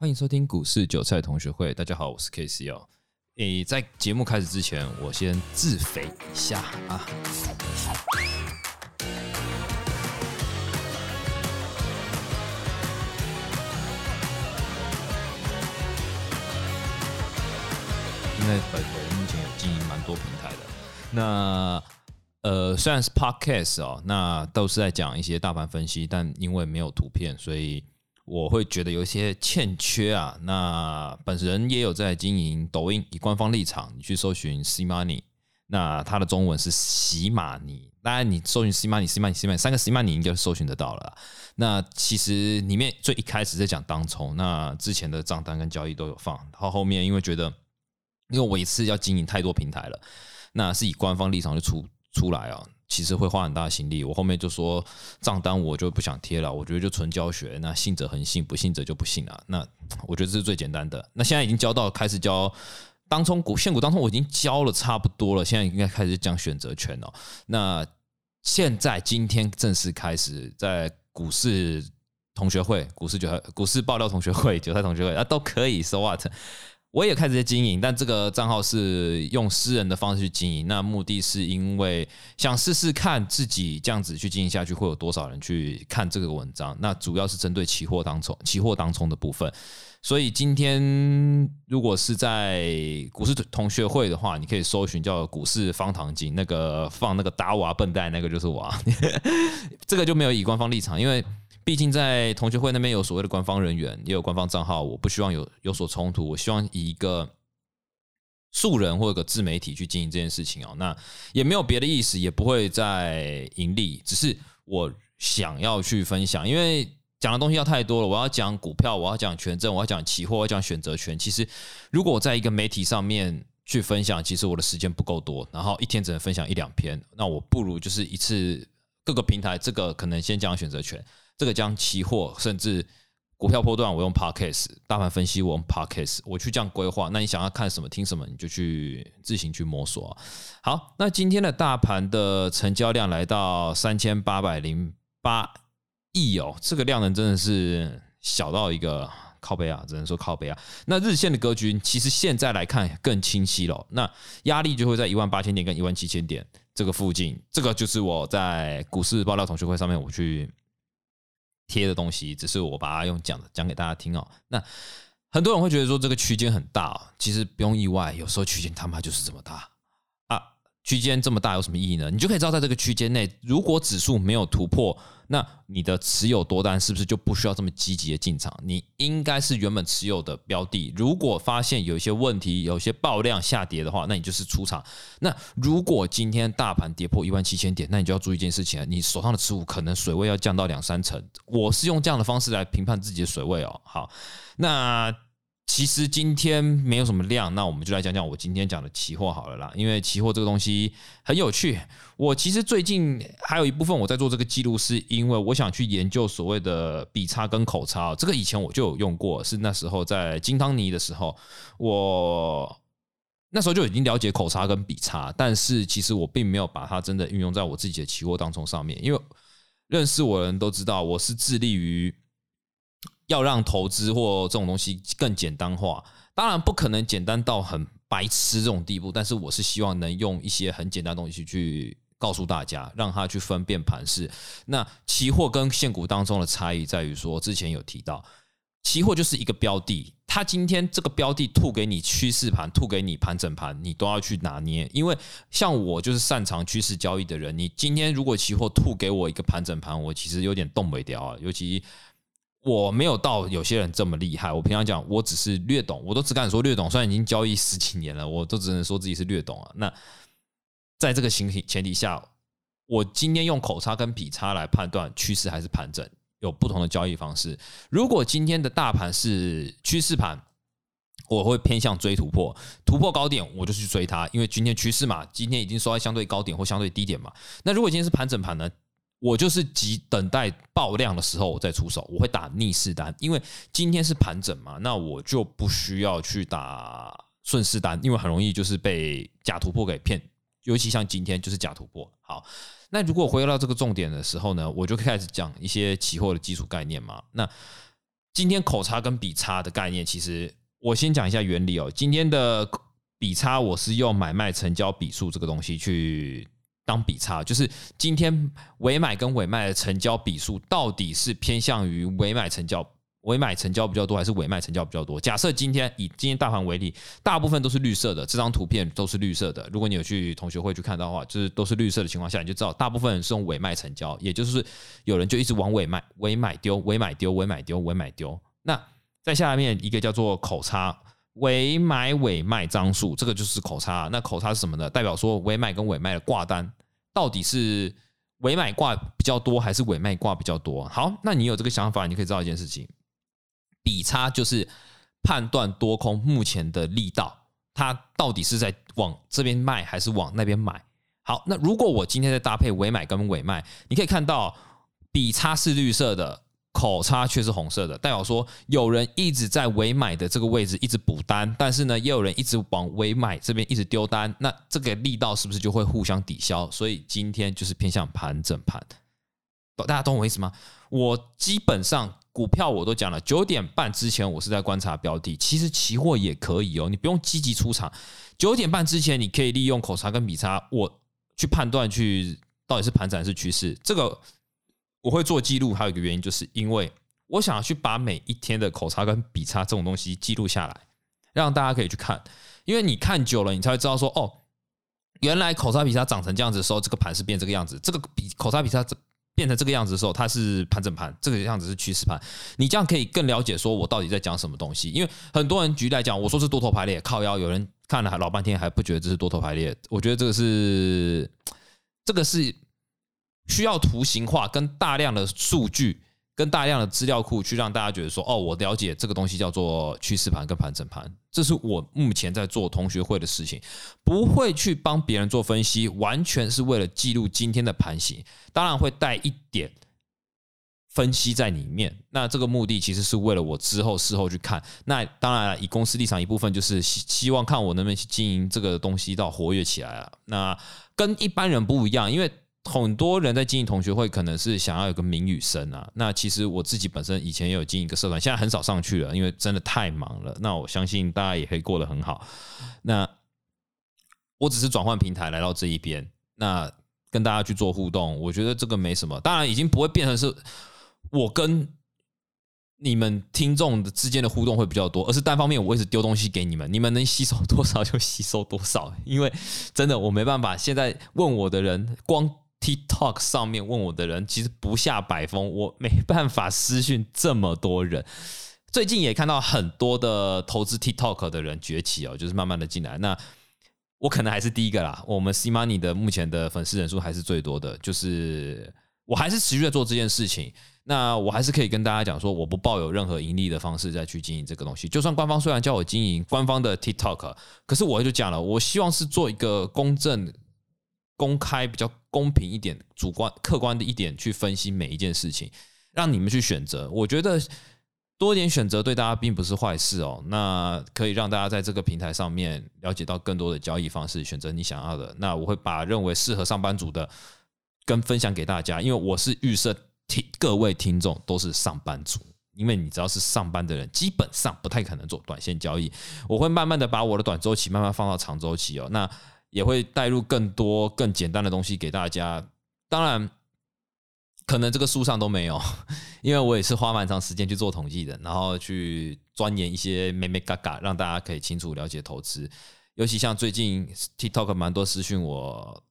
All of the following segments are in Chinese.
欢迎收听股市韭菜同学会。大家好，我是 K C 哦。诶，在节目开始之前，我先自肥一下啊。因为本人目前有经营蛮多平台的，那呃虽然是 Podcast 哦，那都是在讲一些大盘分析，但因为没有图片，所以。我会觉得有一些欠缺啊。那本人也有在经营抖音，以官方立场，你去搜寻 C Money，那它的中文是喜马尼。当然，你搜寻 C Money、C Money、C Money 三个 C Money 应该搜寻得到了。那其实里面最一开始在讲当冲，那之前的账单跟交易都有放。到后面因为觉得，因为我一次要经营太多平台了，那是以官方立场就出出来啊。其实会花很大的心力，我后面就说账单我就不想贴了，我觉得就纯教学，那信者恒信，不信者就不信了。那我觉得这是最简单的。那现在已经教到开始教当冲股、现股当中，我已经教了差不多了，现在应该开始讲选择权了。那现在今天正式开始在股市同学会、股市韭菜、股市爆料同学会、韭菜同学会啊，都可以 so what。我也开始在经营，但这个账号是用私人的方式去经营。那目的是因为想试试看自己这样子去经营下去会有多少人去看这个文章。那主要是针对期货当冲、期货当冲的部分。所以今天如果是在股市同学会的话，你可以搜寻叫“股市方糖精”，那个放那个打娃笨蛋那个就是我。这个就没有以官方立场，因为。毕竟在同学会那边有所谓的官方人员，也有官方账号，我不希望有有所冲突。我希望以一个素人或者个自媒体去经营这件事情哦。那也没有别的意思，也不会再盈利，只是我想要去分享，因为讲的东西要太多了。我要讲股票，我要讲权证，我要讲期货，我要讲选择权。其实如果我在一个媒体上面去分享，其实我的时间不够多，然后一天只能分享一两篇，那我不如就是一次各个平台，这个可能先讲选择权。这个将期货甚至股票波段，我用 Podcast 大盘分析，我用 Podcast，我去这样规划。那你想要看什么、听什么，你就去自行去摸索。好，那今天的大盘的成交量来到三千八百零八亿哦，这个量能真的是小到一个靠背啊，只能说靠背啊。那日线的格局其实现在来看更清晰了，那压力就会在一万八千点跟一万七千点这个附近。这个就是我在股市爆料同学会上面我去。贴的东西，只是我把它用讲的讲给大家听哦。那很多人会觉得说这个区间很大，其实不用意外，有时候区间他妈就是这么大。区间这么大有什么意义呢？你就可以知道，在这个区间内，如果指数没有突破，那你的持有多单是不是就不需要这么积极的进场？你应该是原本持有的标的，如果发现有一些问题，有些爆量下跌的话，那你就是出场。那如果今天大盘跌破一万七千点，那你就要注意一件事情，你手上的持股可能水位要降到两三成。我是用这样的方式来评判自己的水位哦。好，那。其实今天没有什么量，那我们就来讲讲我今天讲的期货好了啦。因为期货这个东西很有趣。我其实最近还有一部分我在做这个记录，是因为我想去研究所谓的笔差跟口差。这个以前我就有用过，是那时候在金汤尼的时候，我那时候就已经了解口差跟笔差，但是其实我并没有把它真的运用在我自己的期货当中上面。因为认识我的人都知道，我是致力于。要让投资或这种东西更简单化，当然不可能简单到很白痴这种地步，但是我是希望能用一些很简单的东西去告诉大家，让他去分辨盘势。那期货跟现股当中的差异在于说，之前有提到，期货就是一个标的，它今天这个标的吐给你趋势盘，吐给你盘整盘，你都要去拿捏。因为像我就是擅长趋势交易的人，你今天如果期货吐给我一个盘整盘，我其实有点动不了啊，尤其。我没有到有些人这么厉害。我平常讲，我只是略懂，我都只敢说略懂。虽然已经交易十几年了，我都只能说自己是略懂啊。那在这个前提前提下，我今天用口差跟笔差来判断趋势还是盘整，有不同的交易方式。如果今天的大盘是趋势盘，我会偏向追突破，突破高点我就去追它，因为今天趋势嘛，今天已经收在相对高点或相对低点嘛。那如果今天是盘整盘呢？我就是急等待爆量的时候我再出手，我会打逆势单，因为今天是盘整嘛，那我就不需要去打顺势单，因为很容易就是被假突破给骗，尤其像今天就是假突破。好，那如果回到这个重点的时候呢，我就开始讲一些期货的基础概念嘛。那今天口差跟比差的概念，其实我先讲一下原理哦。今天的比差，我是用买卖成交比数这个东西去当比差，就是今天委买跟委卖的成交比数到底是偏向于委买成交。委买成交比较多还是委卖成交比较多？假设今天以今天大盘为例，大部分都是绿色的，这张图片都是绿色的。如果你有去同学会去看到的话，就是都是绿色的情况下，你就知道大部分是用委卖成交，也就是有人就一直往委卖、委买丢、委买丢、委买丢、委买丢。那在下面一个叫做口差，委买委卖张数，这个就是口差。那口差是什么呢？代表说委买跟委卖的挂单到底是委买挂比较多还是委卖挂比较多？好，那你有这个想法，你可以知道一件事情。比差就是判断多空目前的力道，它到底是在往这边卖还是往那边买。好，那如果我今天在搭配尾买跟尾卖，你可以看到比差是绿色的，口差却是红色的，代表说有人一直在尾买的这个位置一直补单，但是呢，也有人一直往尾买这边一直丢单，那这个力道是不是就会互相抵消？所以今天就是偏向盘整盘，大家懂我意思吗？我基本上。股票我都讲了，九点半之前我是在观察标的，其实期货也可以哦，你不用积极出场。九点半之前，你可以利用口差跟比差，我去判断去到底是盘整是趋势。这个我会做记录，还有一个原因，就是因为我想要去把每一天的口差跟比差这种东西记录下来，让大家可以去看。因为你看久了，你才会知道说，哦，原来口差比差长成这样子的时候，这个盘是变这个样子。这个比口差比差变成这个样子的时候，它是盘整盘，这个样子是趋势盘。你这样可以更了解说我到底在讲什么东西。因为很多人举例来讲，我说是多头排列，靠腰，有人看了还老半天还不觉得这是多头排列。我觉得这个是这个是需要图形化跟大量的数据。跟大量的资料库去让大家觉得说，哦，我了解这个东西叫做趋势盘跟盘整盘，这是我目前在做同学会的事情，不会去帮别人做分析，完全是为了记录今天的盘形，当然会带一点分析在里面。那这个目的其实是为了我之后事后去看。那当然，以公司立场一部分就是希希望看我能不能去经营这个东西到活跃起来啊。那跟一般人不一样，因为。很多人在经营同学会，可能是想要有个名与声啊。那其实我自己本身以前也有经营一个社团，现在很少上去了，因为真的太忙了。那我相信大家也可以过得很好。那我只是转换平台来到这一边，那跟大家去做互动，我觉得这个没什么。当然，已经不会变成是我跟你们听众的之间的互动会比较多，而是单方面我一直丢东西给你们，你们能吸收多少就吸收多少。因为真的我没办法，现在问我的人光。TikTok 上面问我的人其实不下百封，我没办法私讯这么多人。最近也看到很多的投资 TikTok 的人崛起哦，就是慢慢的进来。那我可能还是第一个啦。我们 C Money 的目前的粉丝人数还是最多的，就是我还是持续在做这件事情。那我还是可以跟大家讲说，我不抱有任何盈利的方式再去经营这个东西。就算官方虽然叫我经营官方的 TikTok，可是我就讲了，我希望是做一个公正。公开比较公平一点，主观客观的一点去分析每一件事情，让你们去选择。我觉得多一点选择对大家并不是坏事哦。那可以让大家在这个平台上面了解到更多的交易方式，选择你想要的。那我会把认为适合上班族的跟分享给大家，因为我是预设听各位听众都是上班族，因为你只要是上班的人，基本上不太可能做短线交易。我会慢慢的把我的短周期慢慢放到长周期哦。那也会带入更多更简单的东西给大家，当然可能这个书上都没有，因为我也是花蛮长时间去做统计的，然后去钻研一些咩咩嘎嘎，让大家可以清楚了解投资。尤其像最近 TikTok 蛮多私讯我，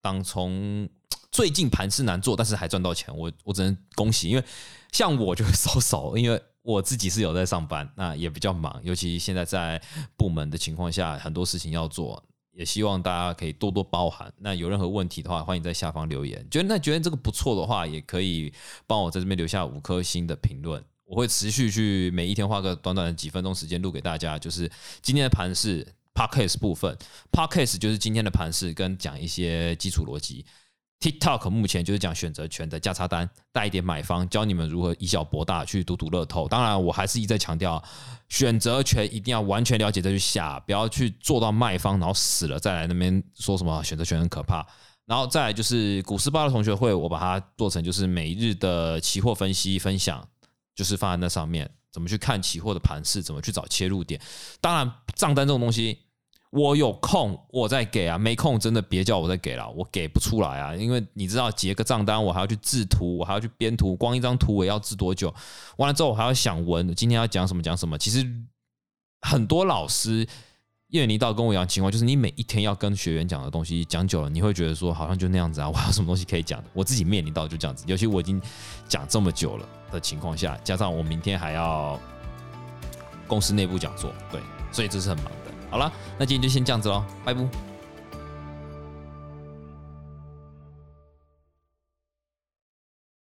当从最近盘是难做，但是还赚到钱，我我只能恭喜，因为像我就会收手，因为我自己是有在上班，那也比较忙，尤其现在在部门的情况下，很多事情要做。也希望大家可以多多包涵。那有任何问题的话，欢迎在下方留言。觉得那觉得这个不错的话，也可以帮我在这边留下五颗星的评论。我会持续去每一天花个短短的几分钟时间录给大家。就是今天的盘是 p o c a s t 部分 p o c a s t 就是今天的盘是跟讲一些基础逻辑。TikTok 目前就是讲选择权的价差单，带一点买方，教你们如何以小博大去赌赌乐透。当然，我还是一再强调，选择权一定要完全了解再去下，不要去做到卖方，然后死了再来那边说什么选择权很可怕。然后再来就是股市报的同学会，我把它做成就是每日的期货分析分享，就是放在那上面。怎么去看期货的盘势，怎么去找切入点。当然，账单这种东西，我有空我再给啊，没空真的别叫我再给了，我给不出来啊。因为你知道，结个账单，我还要去制图，我还要去编图，光一张图我要制多久？完了之后，我还要想文，今天要讲什么讲什么。其实很多老师。叶尼道跟我一样情况，就是你每一天要跟学员讲的东西讲久了，你会觉得说好像就那样子啊，我还有什么东西可以讲的？我自己面临到就这样子，尤其我已经讲这么久了的情况下，加上我明天还要公司内部讲座，对，所以这是很忙的。好了，那今天就先这样子喽，拜拜。